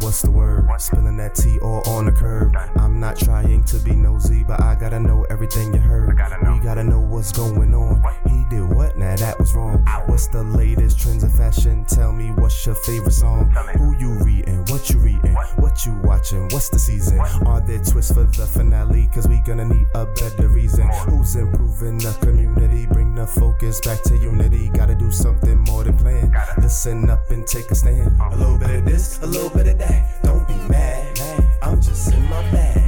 What's the word? Spilling that tea all on the curb. I'm not trying to be nosy, but I gotta know everything you heard. We gotta know what's going on. He did what? Now that was wrong. What's the latest trends of fashion? Tell me what's your favorite song? Who you reading? What you reading? What you watching? What's the season? Are there twists for the finale? Cause we gonna need a better reason. Who's improving the community? The focus back to unity. Gotta do something more than plan. Listen up and take a stand. A little bit of this, a little bit of that. Don't be mad. I'm just in my bag,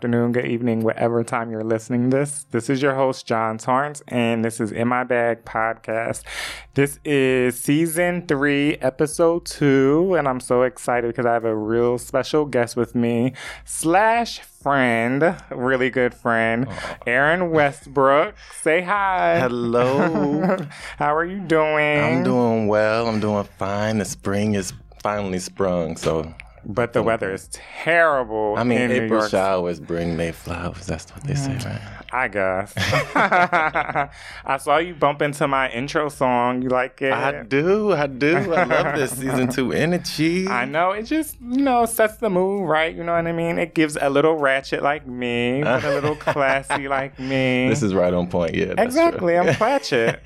afternoon, good evening, whatever time you're listening this. This is your host, John Torrance, and this is In My Bag podcast. This is season three, episode two, and I'm so excited because I have a real special guest with me, slash friend, really good friend, Aaron Westbrook. Say hi. Hello. How are you doing? I'm doing well. I'm doing fine. The spring is finally sprung. So, But the weather is terrible. I mean, in New April York showers bring May flowers. That's what they say, right? I guess. I saw you bump into my intro song. You like it? I do. I do. I love this season two energy. I know. It just, you know, sets the mood right. You know what I mean? It gives a little ratchet like me, but a little classy like me. This is right on point. Yeah. Exactly, I'm ratchet.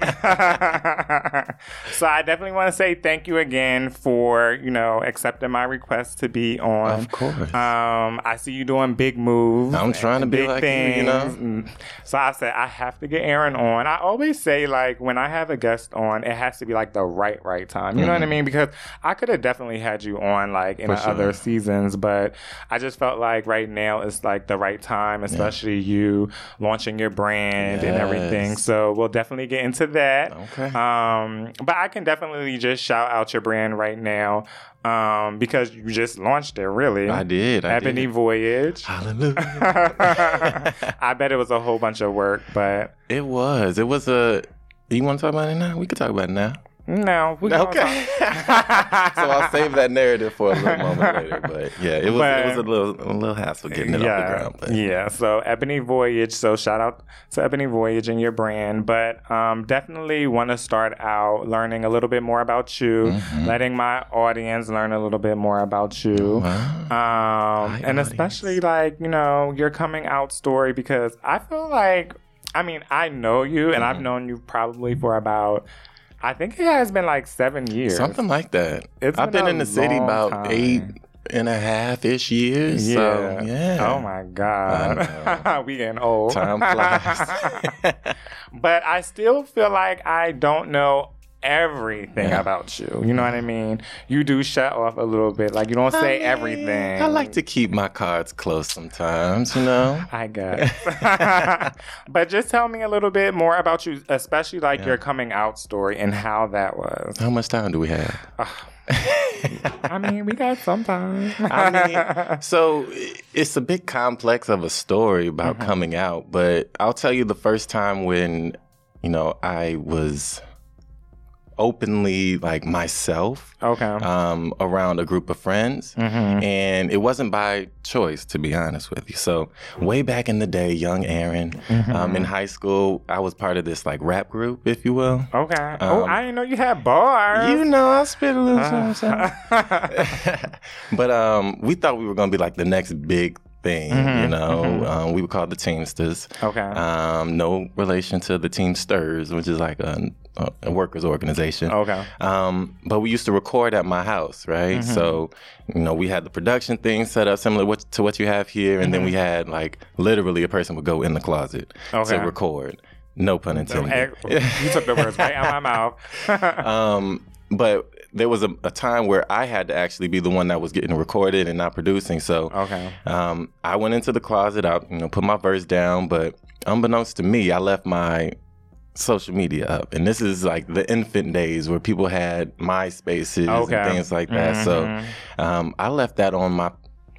so I definitely want to say thank you again for you know accepting my request to be on. Of course. Um, I see you doing big moves. I'm trying to be like you, you know? So I said I have to get Aaron on. I always say like when I have a guest on, it has to be like the right right time. You know what I mean? Because I could have definitely had you on like in Mm-hmm. Sure. other seasons, but I just felt like right now is like the right time, especially you launching your brand and everything. So we'll definitely get into that. Okay. Um, but I can definitely just shout out your brand right now. Um, because you just launched it really. I did. I Ebony did. Voyage. Hallelujah. I bet it was a whole bunch of work, but it was. It was a. You want to talk about it now? We could talk about it now. No. We Okay. so I'll save that narrative for a little moment later. But yeah, it was it was a little a little hassle getting it off the ground. But yeah. So Ebony Voyage. So shout out to Ebony Voyage and your brand, but um, definitely want to start out learning a little bit more about you, Mm-hmm. letting my audience learn a little bit more about you, um, Hi, and audience. especially like you know your coming out story because I feel like I mean I know you and Mm-hmm. I've known you probably for about. I think it has been like seven years. something like that. It's I've been been in the city about time. eight and a half ish years. Yeah. So yeah. Oh my God. we getting old. Time flies. but I still feel like I don't know everything about you. You know what I mean? You do shut off a little bit. Like you don't say everything. I like to keep my cards close sometimes, you know. I guess. but just tell me a little bit more about you, especially like your coming out story and how that was. How much time do we have? I mean, we got some time. I mean, so it's a bit complex of a story about Mm-hmm. coming out, but I'll tell you the first time when, you know, I was openly like myself okay. um, around a group of friends. Mm-hmm. And it wasn't by choice, to be honest with you. So, way back in the day, young Aaron, Mm-hmm. um, in high school, I was part of this like rap group, if you will. Okay. oh, Um, I didn't know you had bars. You know, I spit a little Uh, something. but um, we thought we were gonna be like the next big thing, you know. Um, we were called the Teamsters. Okay. Um, no relation to the Teamsters, which is like a, a workers organization. okay. Um, but we used to record at my house, right? So, you know, we had the production thing set up similar what, to what you have here, and then we had like literally a person would go in the closet Okay. to record. No pun intended. you took the words right out of my mouth. um, but there was a, a time where I had to actually be the one that was getting recorded and not producing. So Okay. um, I went into the closet. I you know put my verse down, but unbeknownst to me, I left my social media up, and this is like the infant days where people had MySpaces Okay. and things like that. Mhm. So um, I left that on my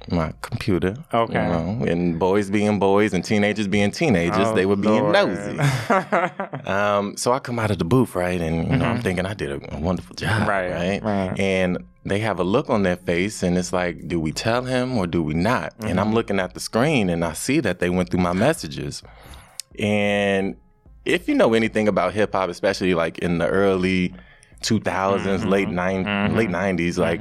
my computer. Okay. you know, and boys being boys and teenagers being teenagers, Oh, they were being Lord. nosy. Um, so I come out of the booth, right, and you know I'm thinking I did a, a wonderful job, Mm-hmm. Right, right, right. And they have a look on their face, and it's like, do we tell him or do we not? And Mm-hmm. I'm looking at the screen, and I see that they went through my messages, and if you know anything about hip hop, especially like in the early 2000s, Mm-hmm. late 9 late 90s, like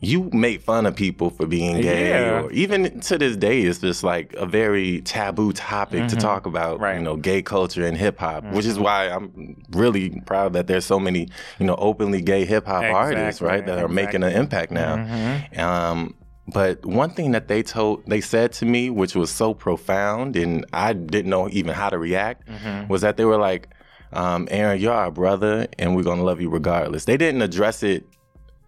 you make fun of people for being gay Yeah. or even to this day it's just like a very taboo topic to talk about Mm-hmm. Right. Mm-hmm. you know gay culture and hip hop which is why I'm really proud that there's so many you know openly gay hip hop artists right that are making an impact now Mm-hmm. um but one thing that they told they said to me which was so profound and I didn't know even how to react Mm-hmm. was that they were like um, Aaron, you're our brother, and we're gonna love you regardless. They didn't address it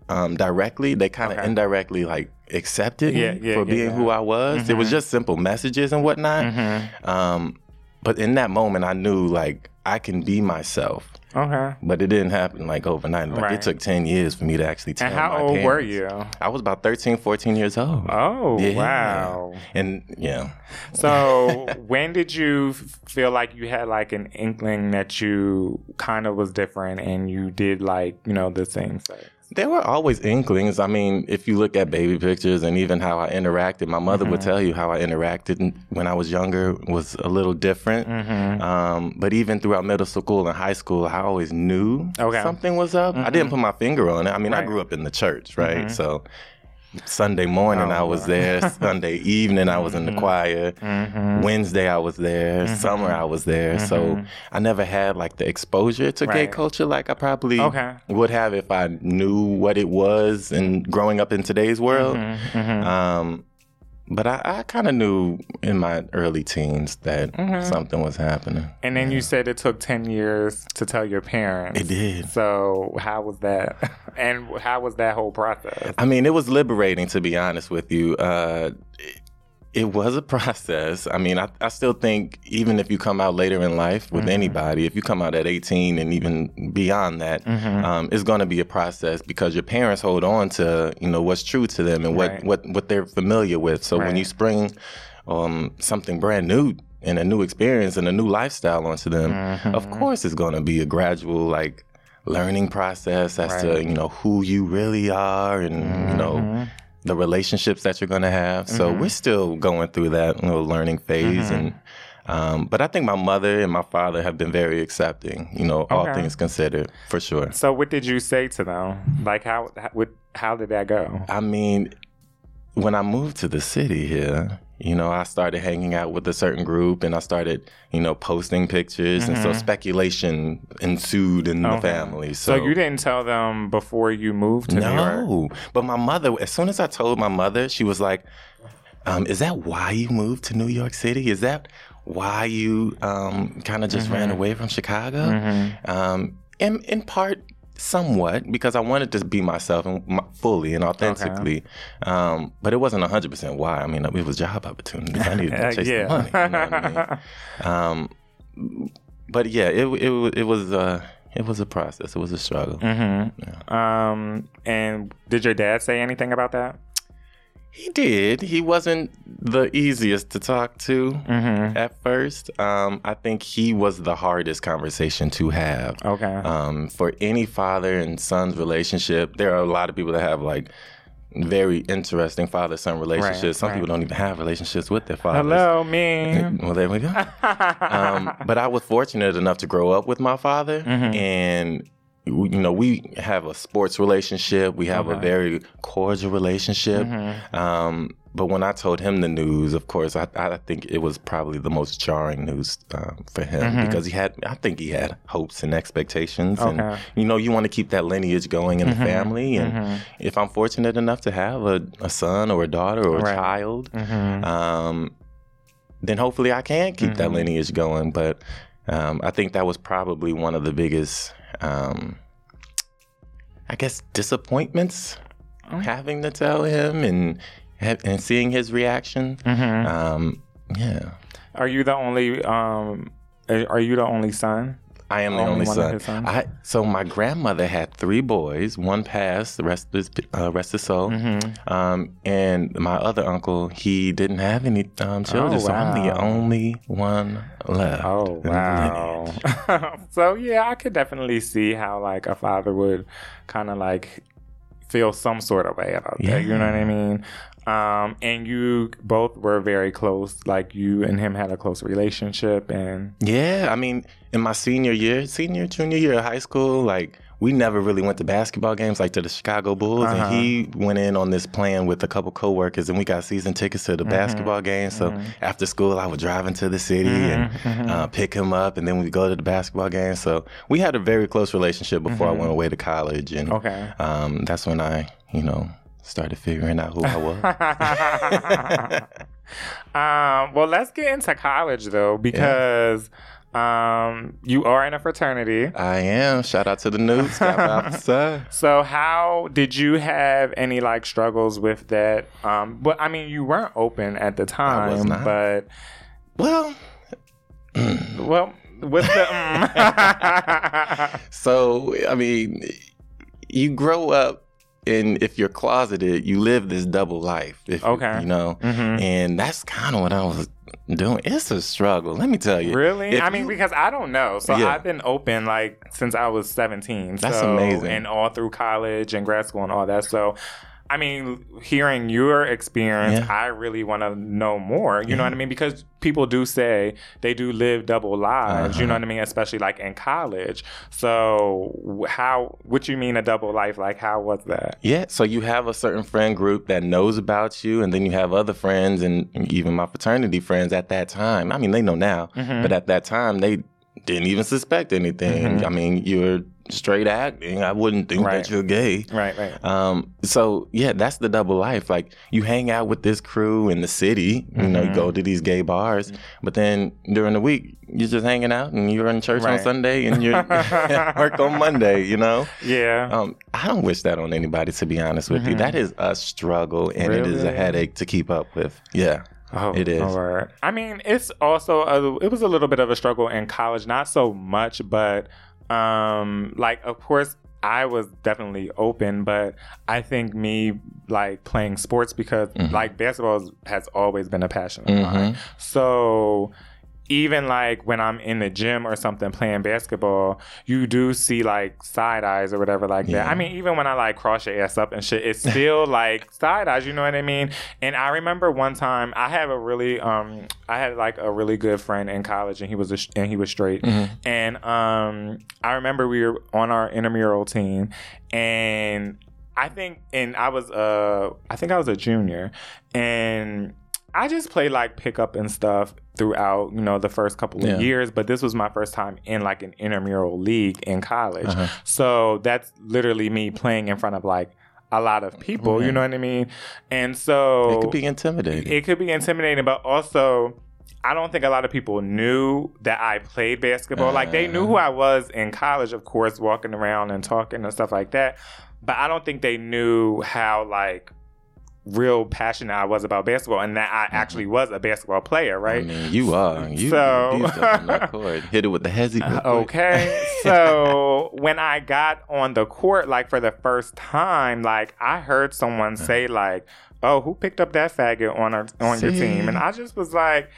um, directly. They kind of Okay. indirectly like accepted Yeah, me yeah, for yeah, being who I was. It was just simple messages and whatnot. Mm-hmm. Um, but in that moment, I knew like I can be myself. Okay. But it didn't happen like overnight. Like Right. it took 10 years for me to actually tell And how my old were you? I was about 13, 14 years old. Oh, Yeah. wow. And yeah. So when did you feel like you had like an inkling that you kind of was different and you did like, you know, the same sex? There were always inklings. I mean, if you look at baby pictures and even how I interacted, my mother would Mm-hmm. tell you how I interacted when I was younger was a little different. Mm-hmm. Um, but even throughout middle school and high school, I always knew Okay. something was up. I didn't put my finger on it. I mean, I grew up in the church, right? So Sunday morning Oh, I was there. Sunday evening I was in the choir. Mm-hmm. Wednesday I was there. Summer I was there. So I never had like the exposure to gay culture like I probably Okay. would have if I knew what it was and growing up in today's world. Mm-hmm. Um, but I, I kind of knew in my early teens that something was happening. And then you said it took 10 years to tell your parents. It did. So how was that? And how was that whole process? I mean, it was liberating to be honest with you. Uh, it, was a process. I mean, I, I still think even if you come out later in life with anybody, if you come out at 18 and even beyond that, um, it's going to be a process because your parents hold on to you know what's true to them and what Right. what what they're familiar with. So when you spring um, something brand new and a new experience and a new lifestyle onto them, of course it's going to be a gradual like learning process as to you know who you really are and you know the relationships that you're going to have. So we're still going through that little learning phase and um, but I think my mother and my father have been very accepting, you know, all Okay. things considered, for sure. So what did you say to them? Like how how, what, how did that go? I mean, when I moved to the city here, you know, I started hanging out with a certain group and I started, you know, posting pictures. And so speculation ensued in the Mm-hmm. Family. So, So, you didn't tell them before you moved to New York? no. But my mother, as soon as I told my mother, she was like, um, is that why you moved to New York City? Is that why you um, kind of just Mm-hmm. ran away from Chicago? Um, in, in part, somewhat, because I wanted to be myself and my, fully and authentically. Um, but it wasn't 100% why. I mean, it was job opportunities. I needed to chase yeah. the money. You know I mean? Um, but yeah, it, it, it was uh, it was a process. It was a struggle. Mm-hmm. Um, and did your dad say anything about that? He did. He wasn't the easiest to talk to Mm-hmm. at first. Um, I think he was the hardest conversation to have. Okay. Um, for any father and son's relationship, there are a lot of people that have like very interesting father son relationships. Some right. people don't even have relationships with their fathers. Hello, me. Well, there we go. um, but I was fortunate enough to grow up with my father, Mm-hmm. and you know we have a sports relationship. We have a very cordial relationship. Mm-hmm. Um, but when I told him the news, of course, I, I think it was probably the most jarring news um, for him because he had, I think he had hopes and expectations, Mm-hmm. Okay. Mm-hmm. and you know, you want to keep that lineage going in the family. And if I'm fortunate enough to have a, a son or a daughter or a Right. child, Mhm. um, then hopefully I can keep that Mm-hmm. lineage going. But um, I think that was probably one of the biggest um, I guess, disappointments having to tell him and and seeing his reaction. Mm-hmm. Um, yeah, Are you the only um are you the only son? I am the Only only one son. I so my grandmother had three boys. One passed. The rest is uh, rest his soul. Mm-hmm. Um, and my other uncle, he didn't have any um, children, Oh, so I'm the only one left. Oh wow. so yeah, I could definitely see how like a father would kind of like feel some sort of way about that. You know what I mean? Um, and you both were very close. Like you and him had a close relationship, and Yeah, I mean, in my senior year, senior, junior year of high school, like we never really went to basketball games, like to the Chicago Bulls. Uh-huh. And he went in on this plan with a couple coworkers, and we got season tickets to the Mm-hmm. basketball game. So after school, I would drive into the city Mm-hmm. and uh, pick him up, and then we'd go to the basketball game. So we had a very close relationship before I went away to college, and Mm-hmm. Okay. um, that's when I, you know, started figuring out who I was. um, well, let's get into college though, because um, you are in a fraternity. I am. Shout out to the new Scott Officer. So, how did you have any like struggles with that? Um, but I mean, you weren't open at the time, but Well, well, with the mm. So, I mean, you grow up, and if you're closeted, you live this double life. If, Okay. You know, Mhm. and that's kind of what I was doing. It's a struggle. Let me tell you. really, If I mean, you- because I don't know. So Yeah. I've been open like since I was seventeen. That's so- amazing. and all through college and grad school and all that. So. I mean, hearing your experience, Yeah. I really want to know more. You know what I mean? Because people do say they do live double lives. Uh-huh. You know what I mean? Especially like in college. So, how? What you mean a double life? Like, how was that? Yeah, so you have a certain friend group that knows about you, and then you have other friends, and even my fraternity friends at that time. I mean, they know now, Mm-hmm. but at that time, they didn't even suspect anything. I mean, you're straight acting. I wouldn't think Right. that you're gay. Right, right. Um, so yeah, that's the double life. Like you hang out with this crew in the city, you know, you Mm-hmm. go to these gay bars, but then during the week you're just hanging out and you're in church on Sunday and you're at work on Monday, you know? Yeah. Um, I don't wish that on anybody to be honest with you. That is a struggle and it is a Mm-hmm. Headache to keep up with. Yeah. Oh, It is. right. I mean, it's also a, it was a little bit of a struggle in college, not so much, but um, like of course I was definitely open, but I think me like playing sports because like basketball has always been a passion of mine. So even like when I'm in the gym or something playing basketball, you do see like side eyes or whatever like that. I mean, even when I like cross your ass up and shit, it's still like side eyes. You know what I mean? And I remember one time I have a really um I had like a really good friend in college and he was a, and he was straight. And um I remember we were on our intramural team and I think and I was uh I think I was a junior and I just played like pickup and stuff throughout, you know, the first couple of Yeah. years, but this was my first time in like an intramural league in college. Uh-huh. So that's literally me playing in front of like a lot of people, you know what I mean? And so It could be intimidating. it could be intimidating, but also I don't think a lot of people knew that I played basketball. like they knew who I was in college, of course, walking around and talking and stuff like that. But I don't think they knew how like real passionate I was about basketball and that I mm-hmm. actually was a basketball player, right? I mean, you are. You, So- you on court. Hit it with the hezzy. Okay. so when I got on the court, like for the first time, like I heard someone uh-huh. say, like, "Oh, who picked up that faggot on our, on your team?" And I just was like.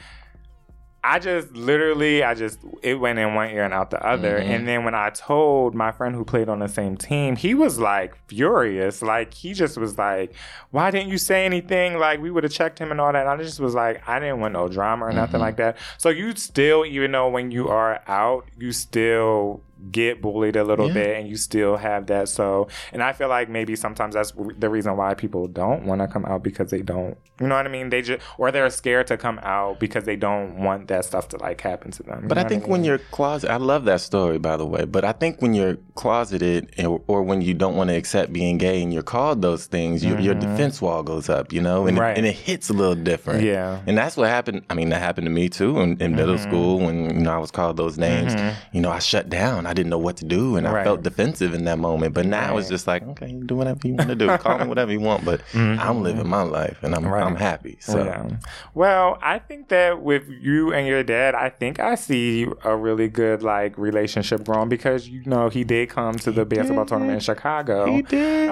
I just literally, I just, it went in one ear and out the other. Mm-hmm. And then when I told my friend who played on the same team, he was like furious. Like, he just was like, why didn't you say anything? Like, we would have checked him and all that. And I just was like, I didn't want no drama or nothing Mm-hmm. like that. So you still, even though when you are out, you still get bullied a little Yeah. bit and you still have that. So, and I feel like maybe sometimes that's the reason why people don't want to come out because they don't, you know what I mean? They just, or they're scared to come out because they don't want that stuff to like happen to them. But I think when mean? you're closet, I love that story, by the way. But I think when you're closeted or, or when you don't want to accept being gay and you're called those things, you, your defense wall goes up, you know, and, Mm-hmm. Right. it, and it hits a little different. Yeah. And that's what happened. I mean, that happened to me too in, in middle Mm-hmm. school when, you know, I was called those names. You know, I shut down. I didn't know what to do, and I felt defensive in that moment. But now it's Right. just like, okay, do whatever you want to do, call me whatever you want, but I'm living my life, and I'm Mm-hmm. Right. I'm happy. So Yeah. Well, I think that with you and your dad, I think I see a really good like relationship growing because you know he did come to the basketball tournament in Chicago. he did,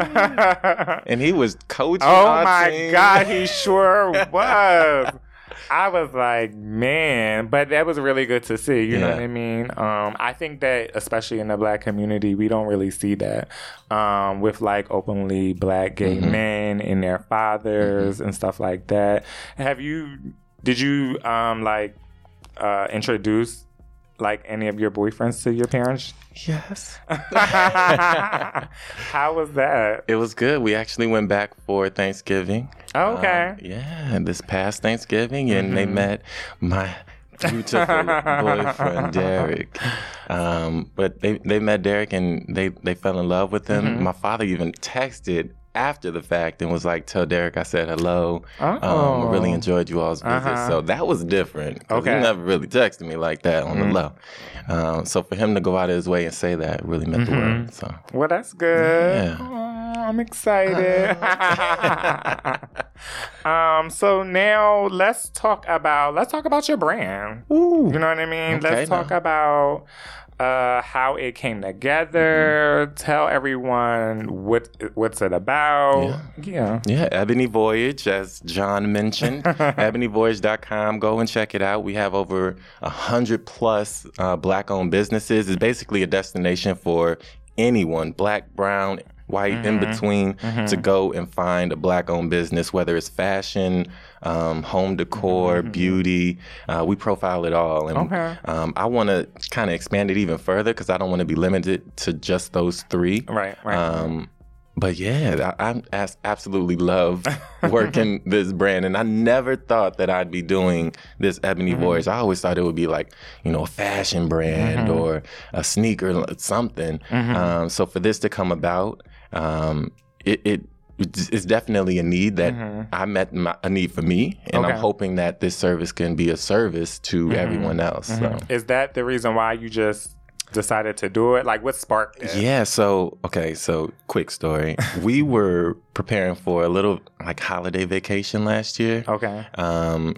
and he was coaching. oh my team. god, he sure was. I was like, man, but that was really good to see. You know what I mean? Um, I think that especially in the black community, we don't really see that um, with like openly black gay Mm-hmm. men and their fathers and stuff like that. Have you? Did you um, like uh, introduce like any of your boyfriends to your parents? Yes. How was that? It was good. We actually went back for Thanksgiving. Oh, Okay. Um, yeah, this past Thanksgiving, and they met my beautiful boyfriend Derek. Um, but they they met Derek and they they fell in love with him. My father even texted after the fact and was like, "Tell Derek I said hello. Um, I really Oh. enjoyed you all's visit." Uh-huh. So that was different. Okay. he never really texted me like that on the low. Um, so for him to go out of his way and say that really meant the world. So. Well, that's good. Yeah. I'm excited. um, so now let's talk about let's talk about your brand. Ooh. You know what I mean? Okay, let's talk now. about uh, how it came together. Mm-hmm. Tell everyone what what's it about. Yeah. Yeah, Ebony Voyage, as John mentioned, ebonyvoyage.com. Go and check it out. We have over a hundred plus uh, black-owned businesses. It's basically a destination for anyone, black, brown, white, in between, to go and find a black-owned business, whether it's fashion, um, home decor, beauty. Uh, we profile it all, and Okay. um, I want to kind of expand it even further because I don't want to be limited to just those three. Right. Right. Um, but yeah, I, I absolutely love working this brand, and I never thought that I'd be doing this Ebony Mm-hmm. Voyage. I always thought it would be like you know a fashion brand Mm-hmm. or a sneaker, something. Um, so for this to come about, um, it. it it's definitely a need that I met my, a need for me, and Mm-hmm. Okay. I'm hoping that this service can be a service to everyone else. So. Is that the reason why you just decided to do it? Like, what sparked it? Yeah, so okay, so quick story. we were preparing for a little like holiday vacation last year. Okay. Um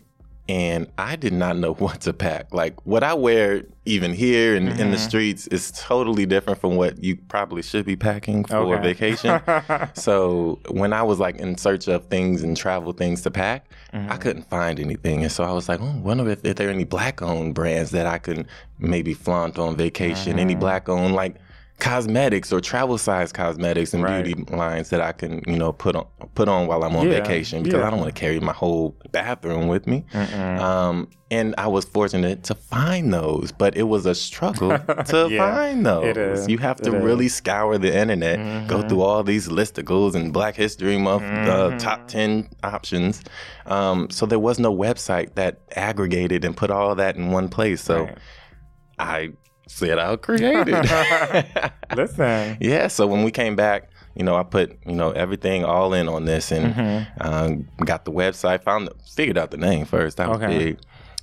and I did not know what to pack. Like what I wear even here and in the mm-hmm. streets is totally different from what you probably should be packing for Okay. vacation. so when I was like in search of things and travel things to pack, I mm-hmm. couldn't find anything. And so I was like, oh, wonder if, if there are any black owned brands that I can maybe flaunt on vacation. Any mm-hmm. black owned like cosmetics or travel size cosmetics and Right. beauty lines that I can, you know, put on put on while I'm on Yeah, vacation because yeah. I don't want to carry my whole bathroom with me. Um, and I was fortunate to find those, but it was a struggle to Yeah, find those. it is. You have to. Mm-hmm. really scour the internet, go through all these listicles and Black History Month uh, top 10 options. Um, so there was no website that aggregated and put all that in one place. So Right. I said I'll create it. Listen. Yeah, so when we came back, you know, I put you know everything all in on this and Mm-hmm. um, got the website, found the, figured out the name first. That was Okay. big.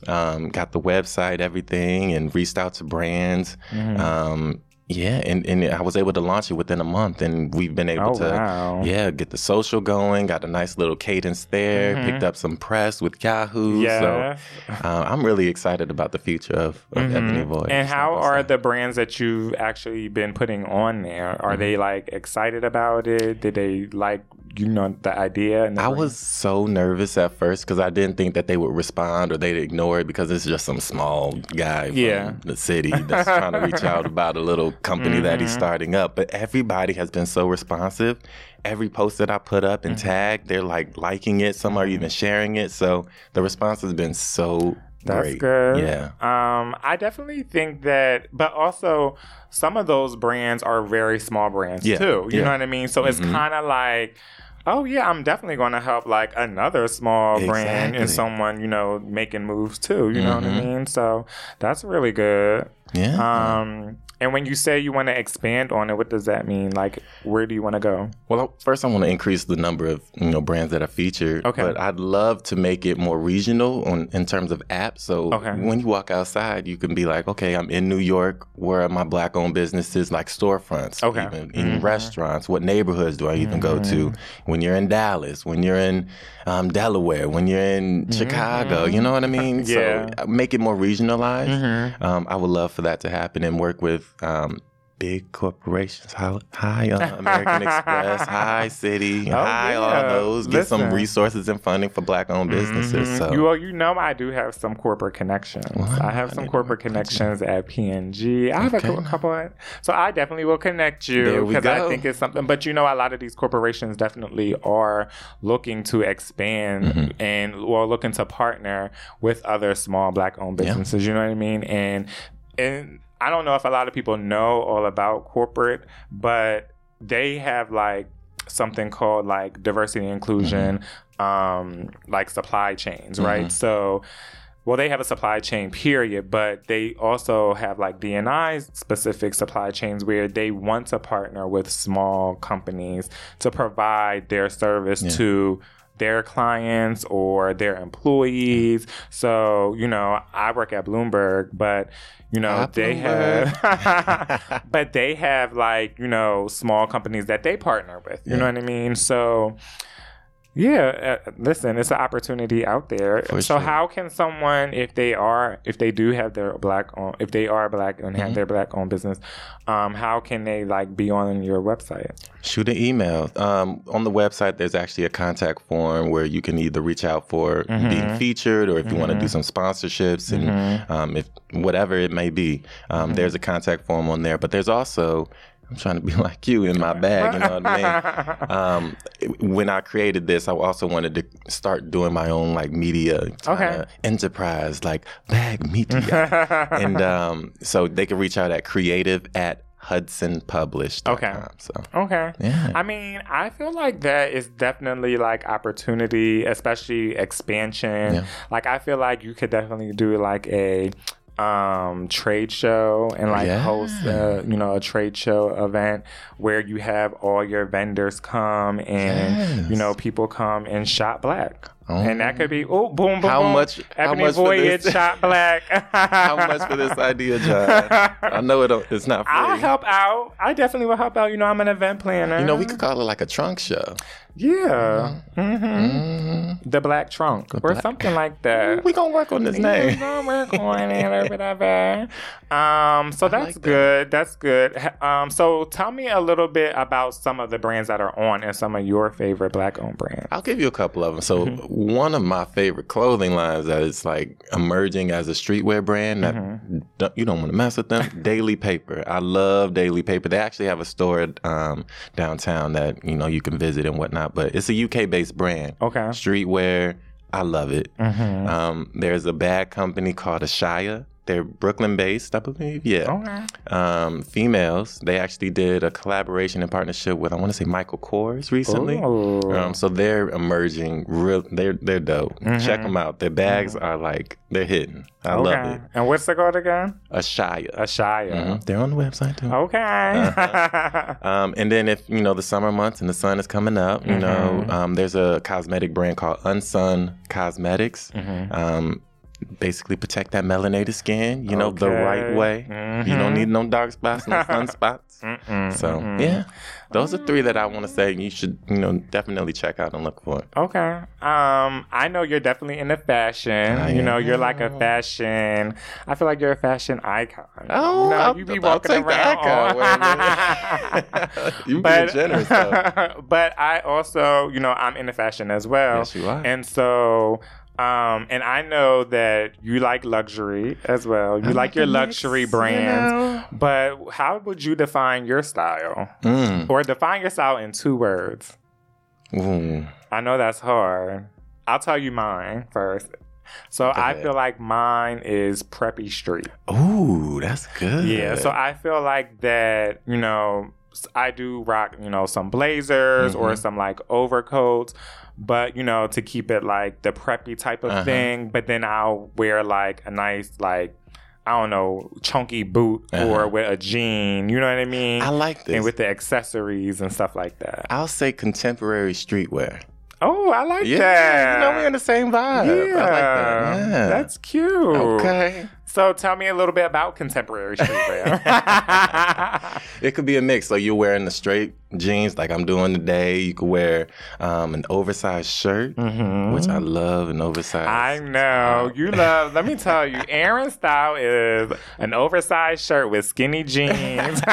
Um, got the website, everything, and reached out to brands. Mm-hmm. Um, yeah, and, and I was able to launch it within a month, and we've been able Oh, to wow. yeah get the social going, got a nice little cadence there. Picked up some press with Yahoo. Yeah. So uh, I'm really excited about the future of, of Ebony Voyage. Mm-hmm. And how are the brands that you've actually been putting on there? Are Mm-hmm. they like excited about it? Did they like you know the idea? And the I brand? was so nervous at first because I didn't think that they would respond or they'd ignore it because it's just some small guy from Yeah. the city that's trying to reach out about a little company that Mm-hmm. he's starting up. But everybody has been so responsive. Every post that I put up and Mm-hmm. tag, they're like liking it. Some are even sharing it. So the response has been so That's great. good. Yeah. Um, I definitely think that, but also some of those brands are very small brands Yeah, too. You yeah. Mm-hmm. know what I mean? So it's kind of like, oh yeah, I'm definitely going to help like another small brand and someone you know making moves too. You know what I Mhm. mean? So that's really good. Yeah. Um, And when you say you want to expand on it, what does that mean? Like, where do you want to go? Well, first I want to increase the number of you know brands that are featured. Okay. But I'd love to make it more regional on in terms of apps. So Okay. when you walk outside, you can be like, okay, I'm in New York. Where are my black-owned businesses, like storefronts? Okay. Even in restaurants. What neighborhoods do I even go to? When you're in Dallas, when you're in um, Delaware, when you're in Chicago, you know what I mean? Yeah. So uh, make it more regionalized. Um, I would love for that to happen and work with. Um, Big corporations, hi, hi uh, American Express, hi Citi, hi yeah. all those. Get some resources and funding for black-owned businesses. So You well, you know, I do have some corporate connections. I have some corporate connections at P&G. I have a couple. Of, so I definitely will connect you because I think it's something. But you know, a lot of these corporations definitely are looking to expand Mm-hmm. and or looking to partner with other small black-owned businesses. You know what I mean? And and I don't know if a lot of people know all about corporate, but they have like something called like diversity and inclusion, um, like supply chains, right? So, well, they have a supply chain period, but they also have like D&I specific supply chains where they want to partner with small companies to provide their service to their clients or their employees. So, you know, I work at Bloomberg, but you know, Hi, they have but they have like, you know, small companies that they partner with. You know what I mean? So yeah, uh, listen, it's an opportunity out there. For so sure. how can someone if they are if they do have their black own if they are black and Mm-hmm. have their black owned business, um how can they like be on your website? Shoot an email. Um, on the website, there's actually a contact form where you can either reach out for Mm-hmm. being featured or if you want to do some sponsorships and um, if whatever it may be. Mm-hmm. Um, There's a contact form on there, but there's also I'm trying to be like you in my bag, you know what I mean? Um, when I created this, I also wanted to start doing my own like media Okay. enterprise, like bag media. and um, so they can reach out at creative at hudsonpublish.com. Okay. So Okay. Yeah. I mean, I feel like that is definitely like opportunity, especially expansion. Yeah. Like I feel like you could definitely do like a um trade show and like Yeah. host uh, you know a trade show event where you have all your vendors come and you know people come and shop black and that could be oh boom boom How boom. much- how much for Voyage this? shop black How much for this idea, John? I know it it's not free. I'll help out I definitely will help out you know I'm an event planner You know, we could call it like a trunk show. Yeah. hmm The Black Trunk or Black- something like that. We gonna work on this name. We're work on it or whatever. Um, so that's like that. good. That's good. Um, so tell me a little bit about some of the brands that are on and some of your favorite black-owned brands. I'll give you a couple of them. So one of my favorite clothing lines that is like emerging as a streetwear brand that don't, you don't want to mess with them. Daily Paper. I love Daily Paper. They actually have a store um, downtown that you know you can visit and whatnot. But it's a UK based brand. Okay. Streetwear. I love it. Um, there's a bag company called Ashya. They're Brooklyn based, I believe. Yeah. Okay. Um, females. They actually did a collaboration and partnership with I want to say Michael Kors recently. Ooh. Um, so they're emerging real. They're they're dope. Check them out. Their bags are like they're hitting. I okay. love it. And what's the code again? Ashya. Ashya. Mhm. They're on the website too. Okay. Um, and then if you know the summer months and the sun is coming up, you know, Mm-hmm. um, there's a cosmetic brand called Unsun Cosmetics. Mm-hmm. Um, basically protect that melanated skin, you know, the right way. You don't need no dark spots, no sunspots. Mm-mm, So yeah, those are three that I want to say you should, you know, definitely check out and look for. Okay. Um, I know you're definitely into fashion. I you know, you're like a fashion. I feel like you're a fashion icon. Oh, you know, I'll- you be I'll walking take around. You being but, generous, though. but I also, you know, I'm into fashion as well. Yes, you are. And so. Um, and I know that you like luxury as well. You like your luxury brands. But how would you define your style? Mm. Or define your style in two words? Ooh. I know that's hard. I'll tell you mine first. So I ahead. feel like mine is preppy street. Ooh, that's good. Yeah. So I feel like that, you know, s- I do rock, you know, some blazers or Mm-hmm. some like overcoats, but you know, to keep it like the preppy type of Uh-huh. thing. But then I'll wear like a nice like I don't know, chunky boot Uh-huh. or with a jean. You know what I mean? I like this. and with the accessories and stuff like that. I'll say contemporary streetwear. Oh, I like Yeah, that. you know we're in the same vibe. yeah, I like that. Yeah. that's cute. okay. So tell me a little bit about contemporary streetwear. It could be a mix. Like you're wearing the straight jeans like I'm doing today. You could wear um, an oversized shirt, which I love an oversized. Mm-hmm. I know you love. Let me tell you, Aaron's style is an oversized shirt with skinny jeans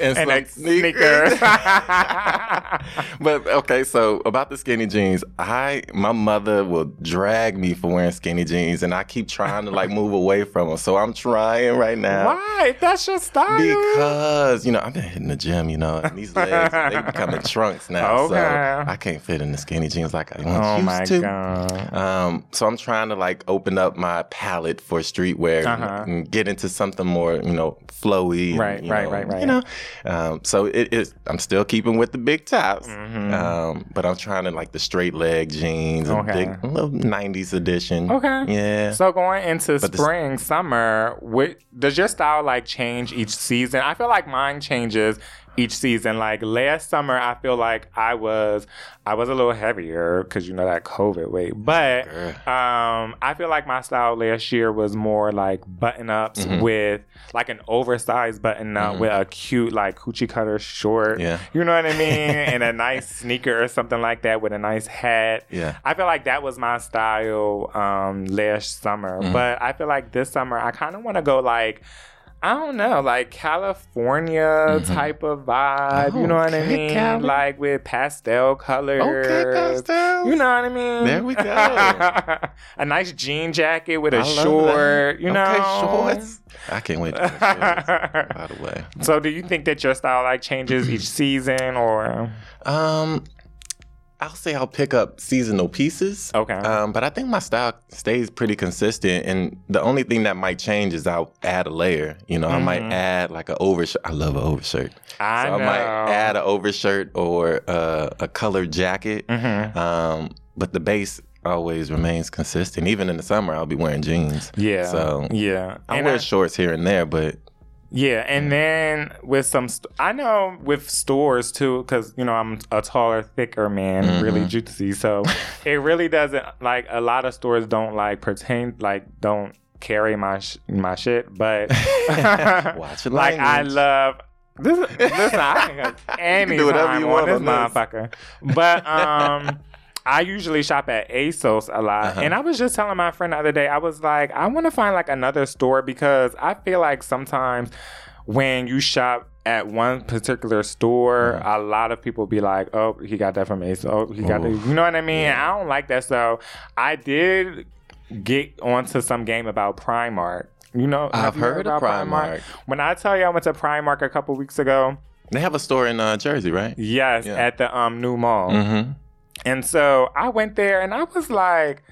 and, some a sneakers. sneaker. but okay, so about the skinny jeans, I my mother will drag me for wearing skinny jeans, and I keep trying to like move away from them. So I'm trying right now. Why? That's your style. Because you know I've been hitting the gym, you know, and these legs they becoming trunks now, Okay. so I can't fit in the skinny jeans like I once oh used my to. god. Um, so I'm trying to like open up my palette for streetwear Uh-huh. and get into something more, you know, flowy. and, Right, you right, know, right, right. You know, um, so it is. I'm still keeping with the big tops, Mm-hmm. um, but I'm trying to like the straight leg jeans, and Okay. big, a little '90s edition. Okay. Yeah. So going into But the- spring, summer, wh- does your style like change each season? I feel like mine changes each season. Like last summer, I feel like I was I was a little heavier because you know that COVID weight. But um, I feel like my style last year was more like button ups Mm-hmm. with like an oversized button up with a cute like coochie cutter short. Yeah. You know what I mean? and a nice sneaker or something like that with a nice hat. Yeah. I feel like that was my style um, last summer, Mm-hmm. but I feel like this summer I kind of want to go like. I don't know, like California type of vibe. you know what I Mm-hmm. Mean? Cali. Like with pastel colors. Okay, pastels. You know what I mean? There we go. a nice jean jacket with a I short. You know. Okay, shorts. I can't wait to shorts. By the way. So, do you think that your style like changes each season, or Um, I'll say I'll pick up seasonal pieces. Okay. Um, but I think my style stays pretty consistent, and the only thing that might change is I'll add a layer. You know, I might add like an overshirt. I love an overshirt. Mm-hmm. I so. I might add an overshirt or uh, a colored jacket. Mm-hmm. Um, but the base always remains consistent. Even in the summer, I'll be wearing jeans. yeah, So yeah, I And wear I- shorts here and there, but Yeah, and then with some, st- I know with stores too, because you know I'm a taller, thicker man, really juicy. So it really doesn't like a lot of stores don't like pertain like don't carry my sh- my shit, but Watch like I love. This, listen, I can go any do whatever you want on this. motherfucker. But um, I usually shop at ASOS a lot, Uh-huh. and I was just telling my friend the other day, I was like, I want to find like another store because I feel like sometimes when you shop at one particular store, Uh-huh. a lot of people be like, "Oh, he got that from ASOS. Oh, he got that." You know what I mean? And I don't like that. So I did get onto some game about Primark. You know, I've you heard of about Primark. When I tell you I went to Primark a couple weeks ago, They have a store in uh, Jersey, right? yes, Yeah. at the um new mall. Mm-hmm. And so I went there and I was like,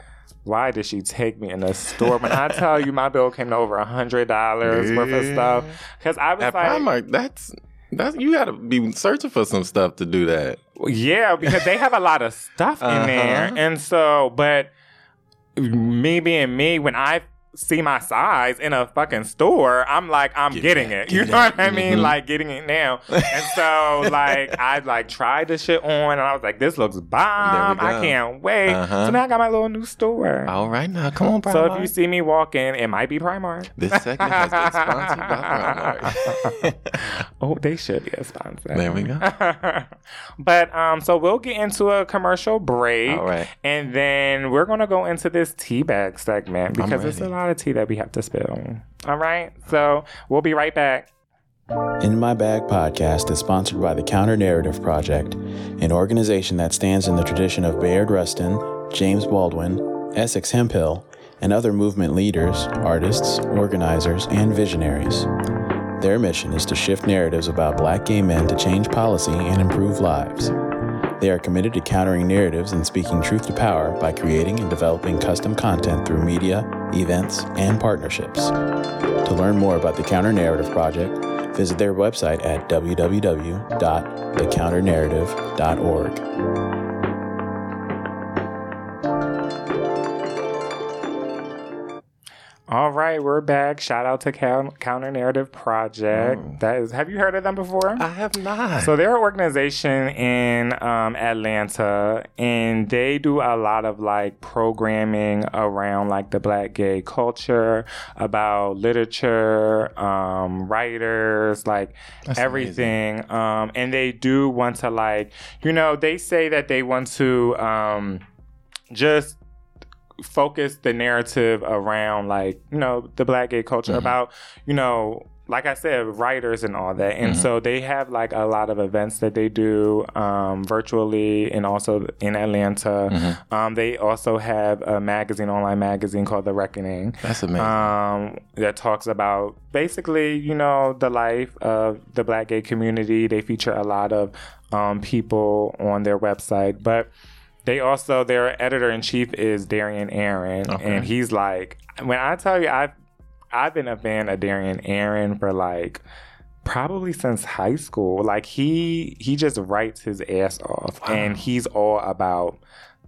why did she take me in the store? When I tell you my bill came to over a hundred dollars worth of stuff. Because I was At like, Primark, that's that's you got to be searching for some stuff to do that. yeah, because they have a lot of stuff in Uh-huh. there. And so, but me being me, when I see my size in a fucking store, I'm like, I'm Get getting that, it. get You know that. what I mean? Mhm. Like getting it now. and so like I like tried the shit on and I was like, this looks bomb. I can't wait. Uh-huh. So now I got my little new store. All right, now come on, Primark. So if you see me walking, it might be Primark. this segment has been sponsored by Primark. oh, they should be a sponsor. There we go. but um, so we'll get into a commercial break, All right. and then we're gonna go into this tea bag segment because it's a ready. Lot of tea that we have to spill. All right, so we'll be right back. In My Bag podcast is sponsored by the Counter Narrative Project, an organization that stands in the tradition of Bayard Rustin, James Baldwin, Essex Hemphill, and other movement leaders, artists, organizers, and visionaries. Their mission is to shift narratives about black gay men to change policy and improve lives. They are committed to countering narratives and speaking truth to power by creating and developing custom content through media, events, and partnerships. To learn more about the Counter Narrative Project, visit their website at www.thecounternarrative.org. All right, we're back. Shout out to Counter Narrative Project. Oh. That is, have you heard of them before? I have not. So they're an organization in um, Atlanta, and they do a lot of like programming around like the Black gay culture, about literature, um, writers, like That's everything. Um, and they do want to like, you know, they say that they want to um, just focus the narrative around like you know the black gay culture Mhm. about you know like I said, writers and all that. And Mhm. so they have like a lot of events that they do um, virtually and also in Atlanta. Mhm. Um, they also have a magazine, online magazine called The Reckoning. That's amazing. Um, that talks about basically, you know, the life of the black gay community. They feature a lot of um, people on their website, but they also their editor in chief is Darian Aaron, Okay. and he's like, when I tell you, I've I've been a fan of Darian Aaron for like probably since high school. Like he he just writes his ass off, Wow. and he's all about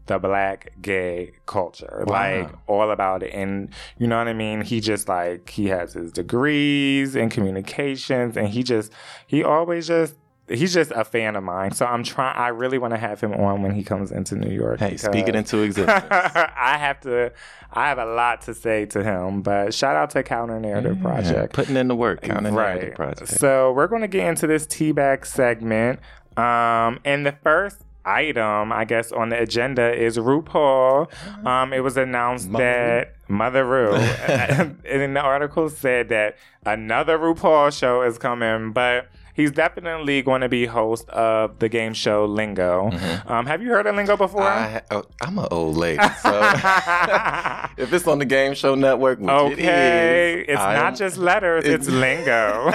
the black gay culture, Wow. like all about it. And you know what I mean? He just like he has his degrees in communications, and he just he always just. He's just a fan of mine, so I'm trying. I really want to have him on when he comes into New York. hey, speak it into existence. I have to. I have a lot to say to him, but shout out to Counter Narrative Yeah, Project. Putting in the work. Counter narrative Right. project. So we're going to get into this teabag segment. Um, and the first item, I guess, on the agenda is RuPaul. Um, it was announced Mother that Mother Ru, and in the article said that another RuPaul show is coming, but he's definitely going to be host of the game show Lingo. Um, have you heard of Lingo before? I, oh, I'm an old lady, so if it's on the Game Show Network, Okay, is, it's I not just letters, it's, it's- lingo.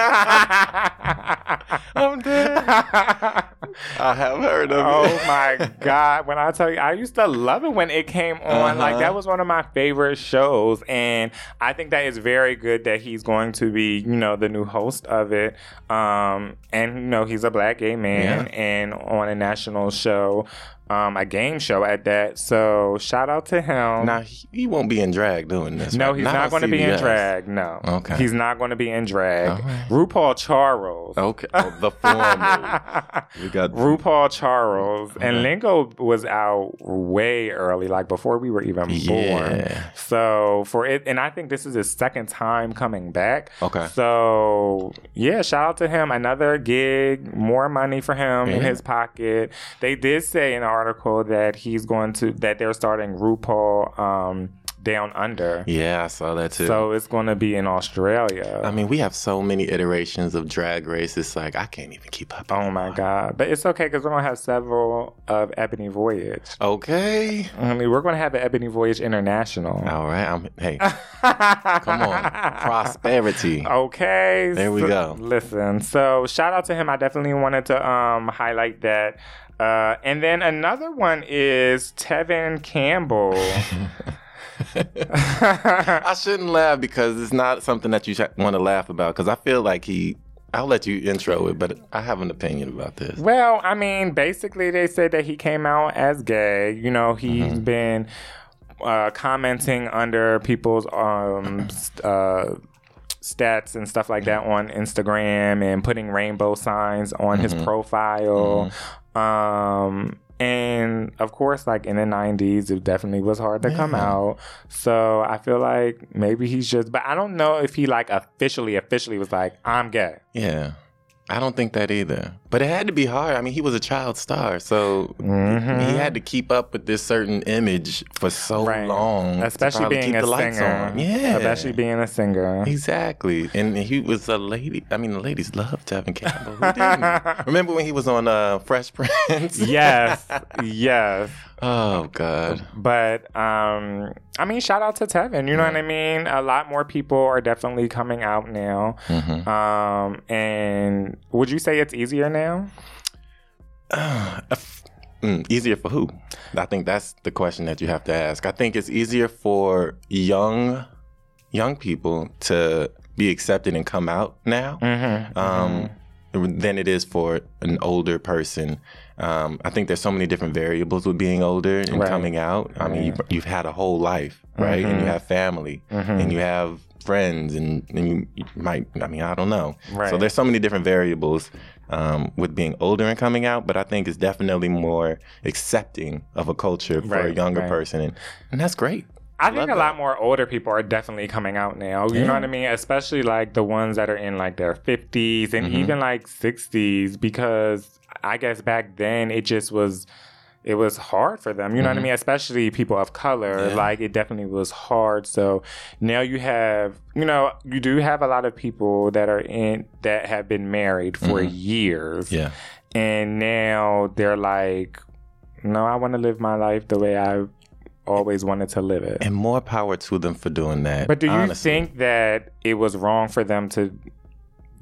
I'm dead. I have heard of oh it. my god! When I tell you, I used to love it when it came on. Like Uh-huh. that was one of my favorite shows, and I think that is very good that he's going to be, you know, the new host of it. Um, and you know, he's a black gay man, Yeah. and on a national show, um, a game show at that. So shout out to him. Now he, he won't be in drag doing this. No, right? he's not, on going to be in drag. No. Okay. He's not going to be in drag. Right. RuPaul Charles. Okay, oh, the formal. we got RuPaul Charles and Okay. Lingo was out way early, like before we were even born. Yeah. So for it, and I think this is his second time coming back. Okay. So yeah, shout out to him. Another gig, more money for him in his pocket. They did say in the article that he's going to that they're starting RuPaul um, Down Under. Yeah, I saw that too. So it's going to be in Australia. I mean, we have so many iterations of Drag Race. It's like I can't even keep up. Oh my god! But it's okay because we're gonna have several of Ebony Voyage. Okay. I mean, we're gonna have an Ebony Voyage International. All right. I'm. Hey, come on. Prosperity. Okay. There we so- go. Listen, so shout out to him. I definitely wanted to um highlight that. Uh, and then another one is Tevin Campbell. I shouldn't laugh because it's not something that you want to laugh about. Because I feel like he. I'll let you intro it, but I have an opinion about this. Well, I mean, basically, they said that he came out as gay. You know, he's Mm-hmm. been uh, commenting under people's um, uh, stats and stuff like that on Instagram and putting rainbow signs on his Mm-hmm. profile. Um, and of course, like in the 90s, it definitely was hard to come out. So I feel like maybe he's just, but I don't know if he like officially, officially was like, I'm gay. Yeah. I don't think that either. But it had to be hard. I mean, he was a child star, so Mhm. he had to keep up with this certain image for so Right. long. especially being keep a the lights singer. on. Yeah. especially being a singer. Exactly. And he was a lady. I mean, the ladies loved Tevin Campbell. Who didn't? Remember when he was on uh, Fresh Prince? yes, yes. Oh, God. But um, I mean, shout out to Tevin. You know what I mean? A lot more people are definitely coming out now. Mhm. Um, and would you say it's easier now? Mm, easier for who? I think that's the question that you have to ask. I think it's easier for young young people to be accepted and come out now Mm-hmm. um, than it is for an older person. Um, I think there's so many different variables with being older and Right. coming out. I mean, you've, you've had a whole life, right? And you have family, and you have friends, and, and you, you might. I mean, I don't know. Right. So there's so many different variables um, with being older and coming out, but I think it's definitely more accepting of a culture for a younger right. person, and, and that's great. I think love a that. lot more older people are definitely coming out now. You know what I mean? Especially like the ones that are in like their 50s and Mhm. even like 60s because I guess back then it just was it was hard for them. You know what I Mhm. mean? Especially people of color. Yeah. Like it definitely was hard. So now you have, you know, you do have a lot of people that are in that have been married for Mhm. years. Yeah. And now they're like, no, I want to live my life the way I always wanted to live it. And more power to them for doing that. But do you honestly. think that it was wrong for them to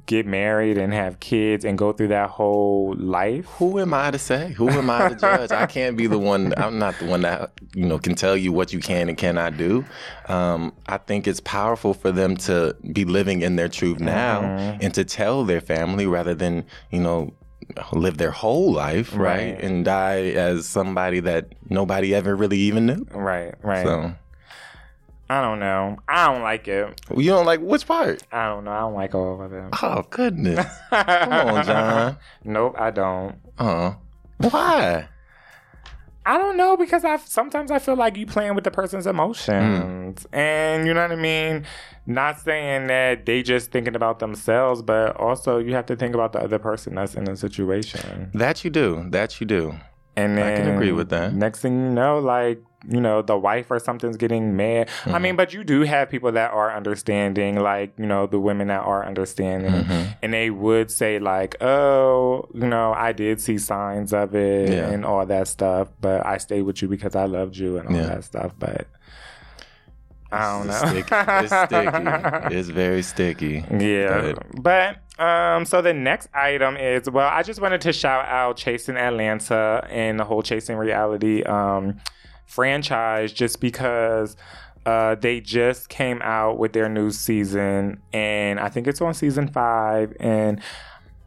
get married and have kids and go through that whole life? Who am I to say? Who am I to judge? I can't be the one. I'm not the one that you know can tell you what you can and cannot do. Um, I think it's powerful for them to be living in their truth now Mhm. and to tell their family rather than you know live their whole life right, Right. and die as somebody that nobody ever really even knew. Right, right. So I don't know. I don't like it. you don't like which part? I don't know. I don't like all of it. Oh goodness! Come on, John. Nope, I don't. Uh, huh. why? I don't know because I sometimes I feel like you playing with the person's emotions, and you know what I mean. Not saying that they just thinking about themselves, but also you have to think about the other person that's in the situation. That you do. That you do. And then I can agree with that. Next thing you know, like you know, the wife or something's getting mad. I Mm-hmm. mean, but you do have people that are understanding, like you know, the women that are understanding, Mhm. and they would say like, "Oh, you know, I did see signs of it Yeah. and all that stuff, but I stayed with you because I loved you and all Yeah. that stuff." But I don't It's know. sticky. It's sticky. It's very sticky. Yeah. But um so the next item is well, I just wanted to shout out Chasing Atlanta and the whole Chasing Reality um franchise just because uh, they just came out with their new season, and I think it's on season five. And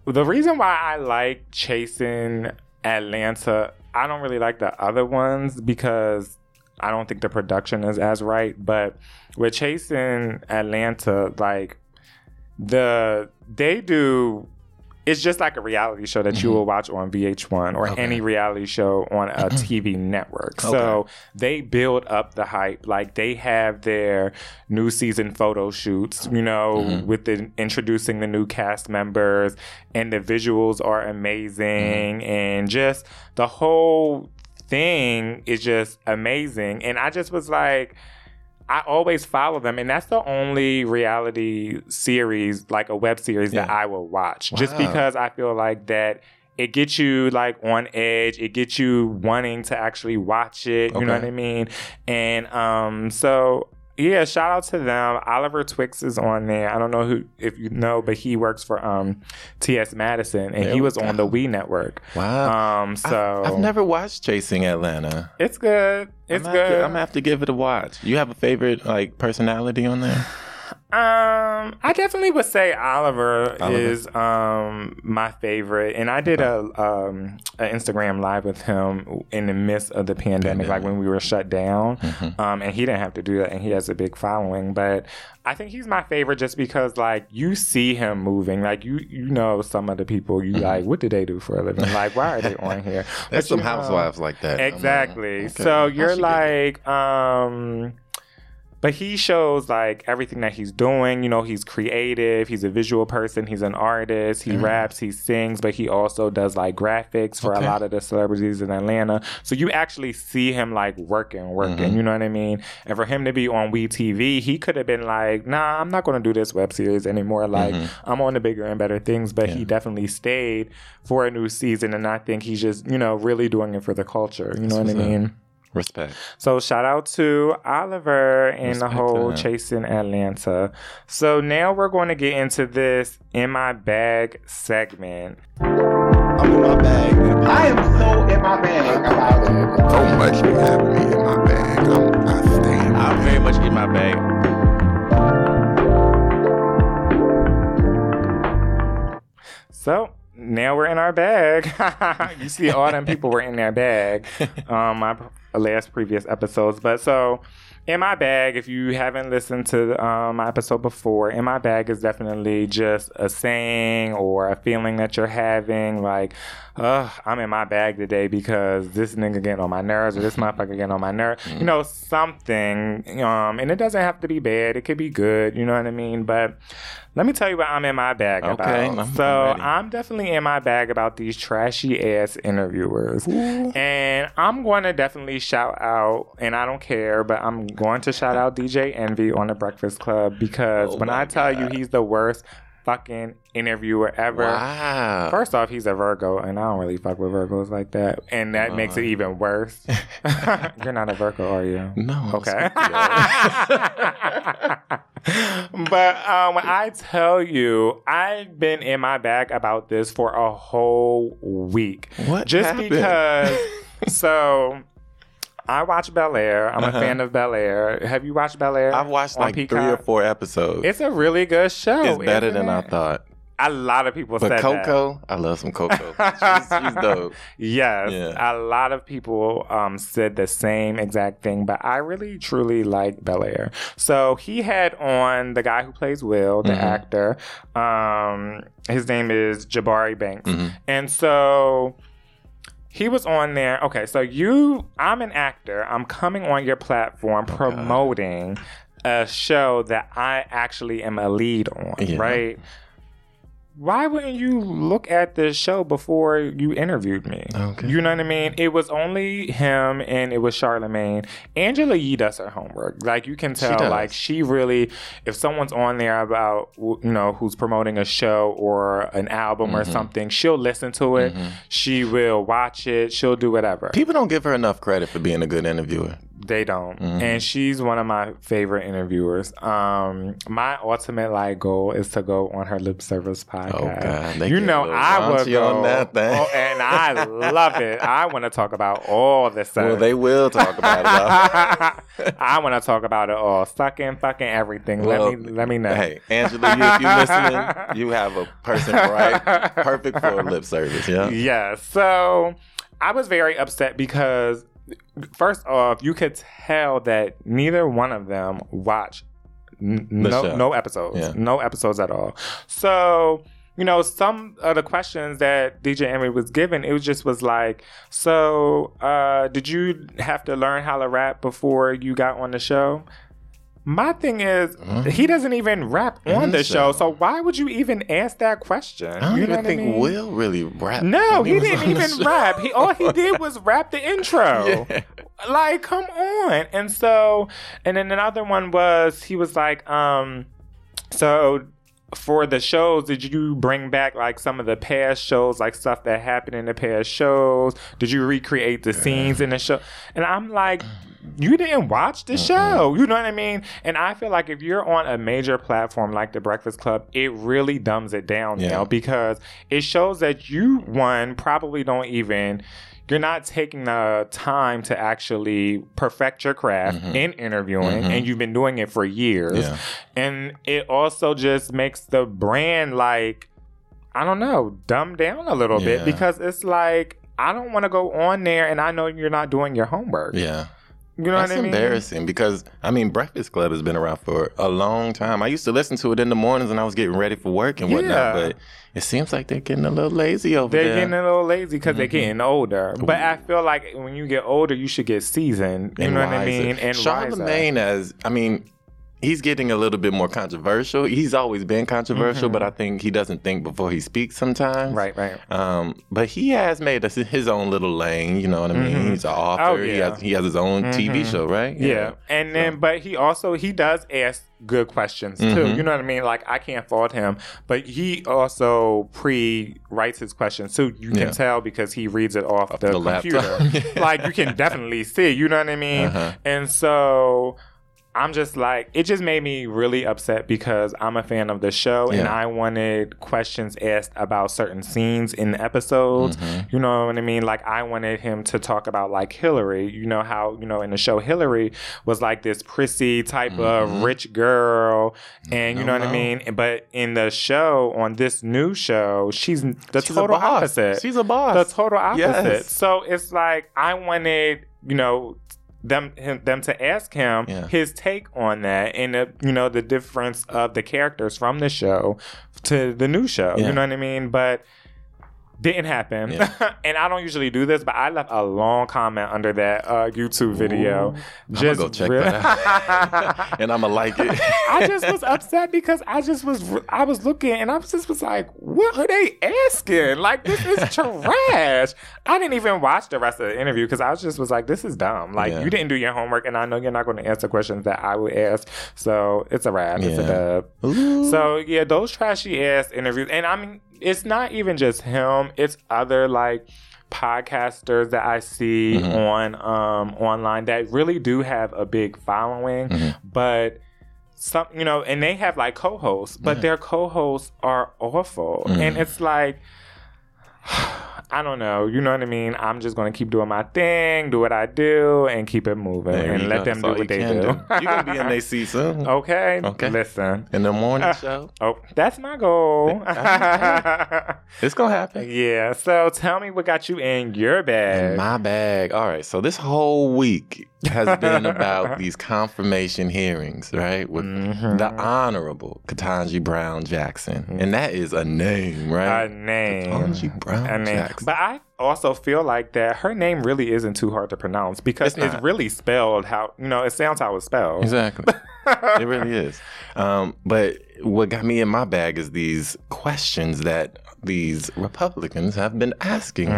the reason why I like Chasing Atlanta, I don't really like the other ones because I don't think the production is as right. But with Chasing Atlanta, like the they do it's just like a reality show that you mm-hmm. will watch on VH1 or Okay. any reality show on a mm-hmm. TV network. So they build up the hype. Like they have their new season photo shoots, you know, mm-hmm. with the introducing the new cast members and the visuals are amazing and just the whole thing is just amazing. And I just was like I always follow them, and that's the only reality series, like a web series, that I will watch. Just because I feel like that it gets you like on edge. It gets you wanting to actually watch it. You know what I mean? And um, so yeah, shout out to them. Oliver Twixt is on there. I don't know who if you know, but he works for um T.S. Madison, and There he was on the We Network. Wow. Um, so I've, I've never watched Chasing Atlanta. it's good. It's I'm have good. to- I'm gonna have to give it a watch. You have a favorite like personality on there? Um, I definitely would say Oliver, Oliver. is um my favorite, and I did a um an Instagram live with him in the midst of the pandemic, like when we were shut down. Mm-hmm. Um, and he didn't have to do that, and he has a big following. But I think he's my favorite just because like you see him moving, like you you know some of the people you like. What do they do for a living? Like why are they on here? There's But, some you know- housewives like that. Exactly. okay, So you're should get it. like, um, but he shows like everything that he's doing. You know, he's creative. He's a visual person. He's an artist. He raps. He sings, but he also does like graphics for Okay. a lot of the celebrities in Atlanta. So you actually see him like working, working. Mm-hmm. You know what I mean? And for him to be on We TV, he could have been like, Nah, I'm not going to do this web series anymore. Like Mm-hmm. I'm on the bigger and better things. But he definitely stayed for a new season, and I think he's just you know really doing it for the culture. You know what I mean? up. Mean? respect. So shout out to Oliver and the Respect to whole them. Chasing Atlanta. So now we're going to get into this in my bag segment. I'm in my bag. I am so in my bag about it. So much you have me in my bag. I'm, I stand. I'm very much in my bag. So now we're in our bag. you see, all them people were in their bag. Um, my p- last previous episodes, but so in my bag, if you haven't listened to um, my episode before, in my bag is definitely just a saying or a feeling that you're having. Like, uh, I'm in my bag today because this nigga getting on my nerves or this motherfucker getting on my nerves. You know, something. Um, and it doesn't have to be bad. It could be good. You know what I mean? But let me tell you what I'm in my bag Okay, about. I'm- so ready. I'm definitely in my bag about these trashy ass interviewers. And I'm going to definitely shout out, and I don't care, but I'm going to shout out DJ Envy on the Breakfast Club because Oh when I tell you he's the worst fucking interviewer ever. Wow. First off, he's a Virgo, and I don't really fuck with Virgos like that, and that makes it even worse. You're not a Virgo, are you? no. Okay. But um, when I tell you, I've been in my bag about this for a whole week. What Just happened? because. so. I watch Bel Air. I'm Uh-huh. a fan of Bel Air. Have you watched Bel Air? I've watched like three or four episodes. It's a really good show. It's better than I thought. A lot of people But said that. Coco, I love some Coco. she's, she's dope. Yes, Yeah. a lot of people um, said the same exact thing, but I really truly like Bel Air. So he had on the guy who plays Will, the Mhm. actor. Um, his name is Jabari Banks, Mhm. and so he was on there. Okay, so you, I'm an actor. I'm coming on your platform promoting a show that I actually am a lead on, Yeah. right? Why wouldn't you look at the show before you interviewed me? Okay. You know what I mean? It was only him and it was Charlemagne. Angela Yee does her homework. Like you can tell, does. like she really, if someone's on there about, you know, who's promoting a show or an album or Mm-hmm. something, she'll listen to it. She will watch it. She'll do whatever. People don't give her enough credit for being a good interviewer. They don't. Mm-hmm. And she's one of my favorite interviewers. Um, my ultimate like goal is to go on her lip service podcast. Oh, God. You know, I would go on that thing. Oh, and I love it. I want to talk about all the stuff. Well, they will talk about it. I want to talk about it all. Sucking, fucking everything. Well, let me let me know. Hey, Angela, you, if you're listening, you have a person right, perfect for lip service. Yeah. Yeah. So I was very upset because first off, you could tell that neither one of them watched n- no show. no episodes, Yeah. no episodes at all. So. You know, some of the questions that DJ Envy was given, it was just was like, so uh, did you have to learn how to rap before you got on the show? My thing is, he doesn't even rap on the show, so why would you even ask that question? I don't you know even think I mean? Will really rap. No, when he didn't even rap. He all he did was rap the intro. Yeah. Like, come on. And so, and then another one was he was like, um, so for the shows, did you bring back like some of the past shows, like stuff that happened in the past shows? Did you recreate the scenes in the show? And I'm like, you didn't watch the show. You know what I mean? And I feel like if you're on a major platform like the Breakfast Club, it really dumbs it down Yeah. now because it shows that you, one, probably don't even. You're not taking the time to actually perfect your craft mm-hmm. in interviewing, and mm-hmm. you've been doing it for years. Yeah. And it also just makes the brand like, I don't know, dumb down a little bit because it's like, I don't want to go on there and I know you're not doing your homework. Yeah. You know That's what I mean? embarrassing because I mean Breakfast Club has been around for a long time. I used to listen to it in the mornings when I was getting ready for work and Yeah. whatnot, but it seems like they're getting a little lazy over there. They're getting a little lazy because they're Mm-hmm. getting older. But I feel like when you get older, you should get seasoned. You and know what I mean? And wiser. Charlemagne as I mean, he's getting a little bit more controversial. He's always been controversial, but I think he doesn't think before he speaks sometimes. Mm-hmm. Right, right. Um, but he has made us his own little lane. You know what I mean? Mhm. He's an author. Oh, He has he has his own TV Mhm. show, right? Yeah. And then, but he also, he does ask good questions too. Mhm. You know what I mean? Like, I can't fault him, but he also pre writes his questions too. You can Yeah. tell because he reads it off, the, the computer. like, you can definitely see, you know what I mean? Uh-huh. And so, I'm just like, it just made me really upset because I'm a fan of the show and I wanted questions asked about certain scenes in the episodes. Mm-hmm. You know what I mean? Like, I wanted him to talk about, like, Hillary. You know how, you know, in the show, Hillary was like this prissy type of rich girl. And you Mm-hmm. No, know what I mean? But in the show, on this new show, she's the She's total opposite. She's a boss. The total opposite. Yes. So it's like, I wanted, you know, them him, them to ask him Yeah. his take on that and the, you know the difference of the characters from the show to the new show. Yeah. You know what I mean? But didn't happen. Yeah. and I don't usually do this, but I left a long comment under that uh, YouTube video. I'ma go check real- that and I'ma like it. I just was upset because I just was I was looking and I was just was like, what are they asking? Like this is trash. I didn't even watch the rest of the interview because I was just was like, this is dumb. Like Yeah. you didn't do your homework, and I know you're not going to answer questions that I would ask. So it's a wrap. It's a Yeah. dub. So yeah, those trashy ass interviews, and I mean, it's not even just him; it's other like podcasters that I see Mm-hmm. on um online that really do have a big following, Mm-hmm. but some you know, and they have like co-hosts, but their co-hosts are awful, Mm-hmm. and it's like. I don't know. You know what I mean? I'm just gonna keep doing my thing, do what I do, and keep it moving, There and let go. them That's do what they can do. You're gonna be in their seat soon. Okay. Okay. Listen. In the morning show. Oh, that's my goal. It's gonna happen. yeah. So tell me what got you in your bag. My bag. All right. So this whole week has been about these confirmation hearings, right? With Mm-hmm. the Honorable Ketanji Brown Jackson. And that is a name, right? a name. Ketanji Brown A name. Jackson. But I also feel like that her name really isn't too hard to pronounce because It's it's, really spelled how you know it sounds how it's spelled. Exactly. it really is. Um, but what got me in my bag is these questions that these Republicans have been asking her.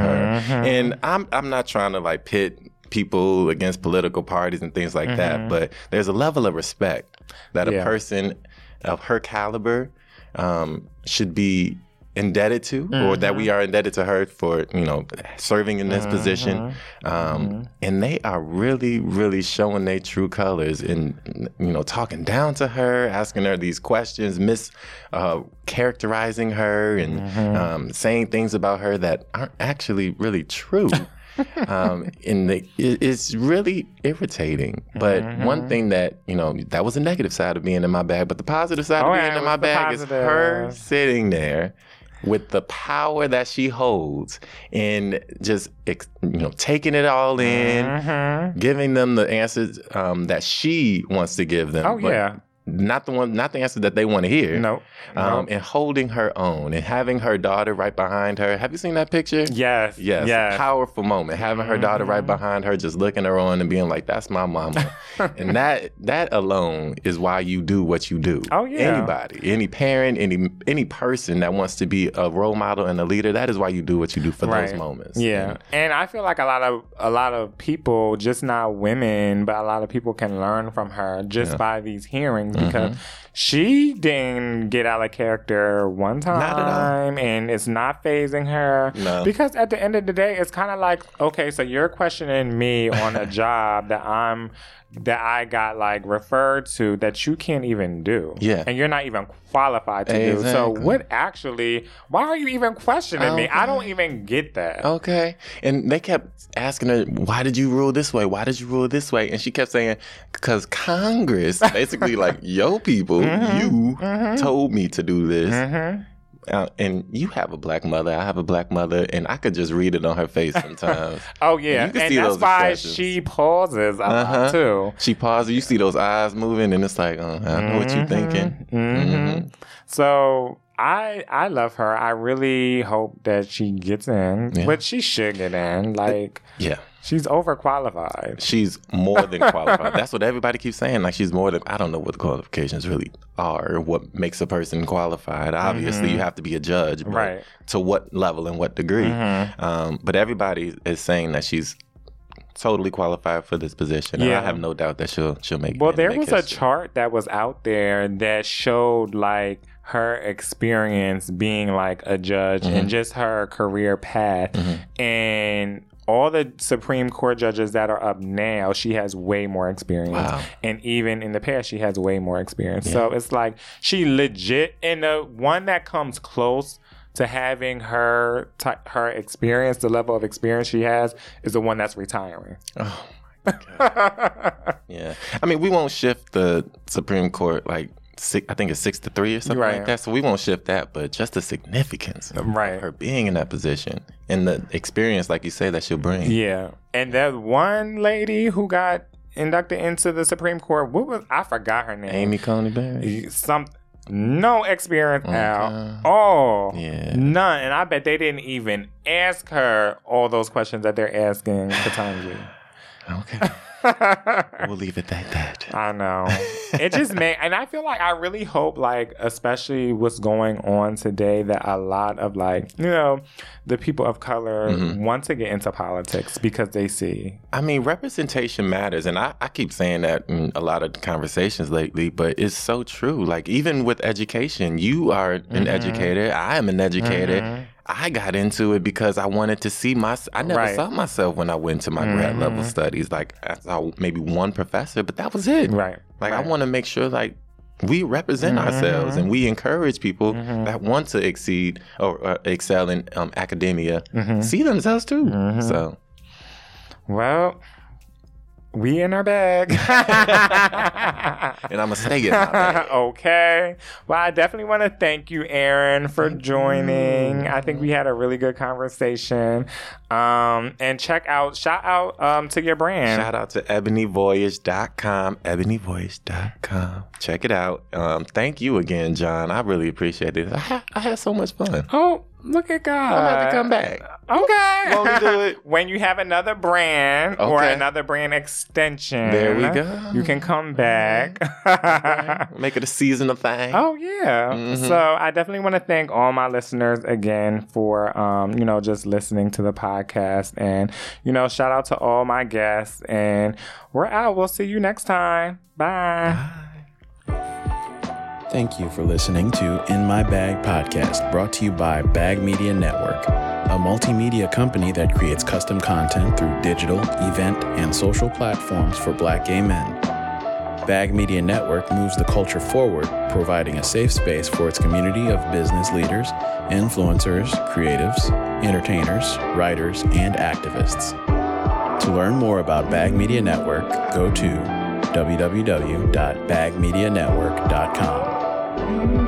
And I'm I'm not trying to like pit people against political parties and things like that, but there's a level of respect that Yeah. a person of her caliber um, should be indebted to or that we are indebted to her for you know serving in this position. Um, and they are really really showing their true colors and you know talking down to her asking her these questions mis uh, characterizing her and um, saying things about her that aren't actually really true um, and the, it, it's really irritating. But Mm-hmm. one thing that you know that was a negative side of being in my bag, but the positive side Oh, of yeah, being in my bag is positive? her sitting there with the power that she holds and just you know taking it all in, Mm-hmm. giving them the answers um, that she wants to give them. Oh but yeah. Not the one, not the answer that they want to hear. Nope. Um, and holding her own and having her daughter right behind her. Have you seen that picture? Yes. Yes, Yes. powerful moment. Having her daughter right behind her, just looking her on and being like, "That's my mama," and that that alone is why you do what you do. Oh, yeah. Anybody, any parent, any any person that wants to be a role model and a leader, that is why you do what you do for those moments. Yeah, and I feel like a lot of a lot of people, just not women, but a lot of people can learn from her just by these hearings Because mm-hmm. She didn't get out of character one time, and it's not phasing her. No. Because at the end of the day, it's kind of like, okay, so you're questioning me on a job that I'm that I got like referred to that you can't even do. Yeah. and you're not even qualified to do. So what actually? Why are you even questioning me? I don't even get that. Okay. And they kept asking her, why did you rule this way? Why did you rule this way? And she kept saying, because Congress, basically like, yo, people, you told me to do this. Uh, and you have a black mother. I have a black mother. And I could just read it on her face sometimes. Oh yeah, and see that's why she pauses a lot Uh-huh. too. she pauses. You see those eyes moving, and it's like, oh, I know what you're thinking. hmm So I I love her. I really hope that she gets in, Yeah. but she should get in. Like Yeah. She's overqualified. She's more than qualified. That's what everybody keeps saying. Like she's more than I don't know what the qualifications really are or what makes a person qualified. Obviously you have to be a judge, but Mm-hmm. Right. Mm-hmm. to what level and what degree. Um, but everybody is saying that she's totally qualified for this position. And Yeah. I have no doubt that she'll she'll make it. Well, there make was a chart that was out there that showed like her experience being like a judge Mm-hmm. and just her career path. And all the Supreme Court judges that are up now, she has way more experience. Wow. And even in the past, she has way more experience. So it's like she legit, and the one that comes close to having her ty- her experience, the level of experience she has, is the one that's retiring. Oh my god. Yeah. I mean, we won't shift the Supreme Court like six, I think it's six to three or something Right. like that. So we won't shift that, but just the significance of Right. her being in that position and the experience, like you say, that she'll bring. Yeah. And that one lady who got inducted into the Supreme Court. What was I forgot her name? Amy Coney Barrett. Some no experience at all. Yeah. None. And I bet they didn't even ask her all those questions that they're asking Ketanji. Okay. we'll leave it at that. I know. It just made, and I feel like I really hope, like, especially what's going on today, that a lot of, like, you know, the people of color Mm-hmm. want to get into politics because they see. I mean, representation matters, and I, I keep saying that in a lot of conversations lately, but it's so true. Like, even with education, you are an educator, I am an educator. I got into it because I wanted to see my. I never Right. saw myself when I went to my grad level mm-hmm. studies. Like, I saw maybe one professor, but that was it. Right. Like, I want to make sure, like, we represent ourselves mm-hmm. and we encourage people mm-hmm. that want to exceed or uh, excel in um, academia see themselves too. So. Well, we in our bag. and I'm gonna stay in my bag. okay. Well, I definitely want to thank you, Aaron, for joining. I think we had a really good conversation. Um, and check out, shout out um, to your brand. Shout out to ebonyvoyage.com, ebonyvoyage.com. Check it out. Um, thank you again, John. I really appreciate it. I, ha- I had so much fun. Oh, look at God. I'm about to come back. Okay. Won't do it? when you have another brand or another brand extension, There we go. You can come back. Make it a seasonal thing. Oh yeah. Mm-hmm. So I definitely want to thank all my listeners again for um, you know, just listening to the podcast and you know, shout out to all my guests and we're out. We'll see you next time. Bye. Thank you for listening to In My Bag podcast, brought to you by Bag Media Network, a multimedia company that creates custom content through digital, event, and social platforms for black gay men. Bag Media Network moves the culture forward, providing a safe space for its community of business leaders, influencers, creatives, entertainers, writers, and activists. To learn more about Bag Media Network, go to www.bagmedianetwork.com oh you.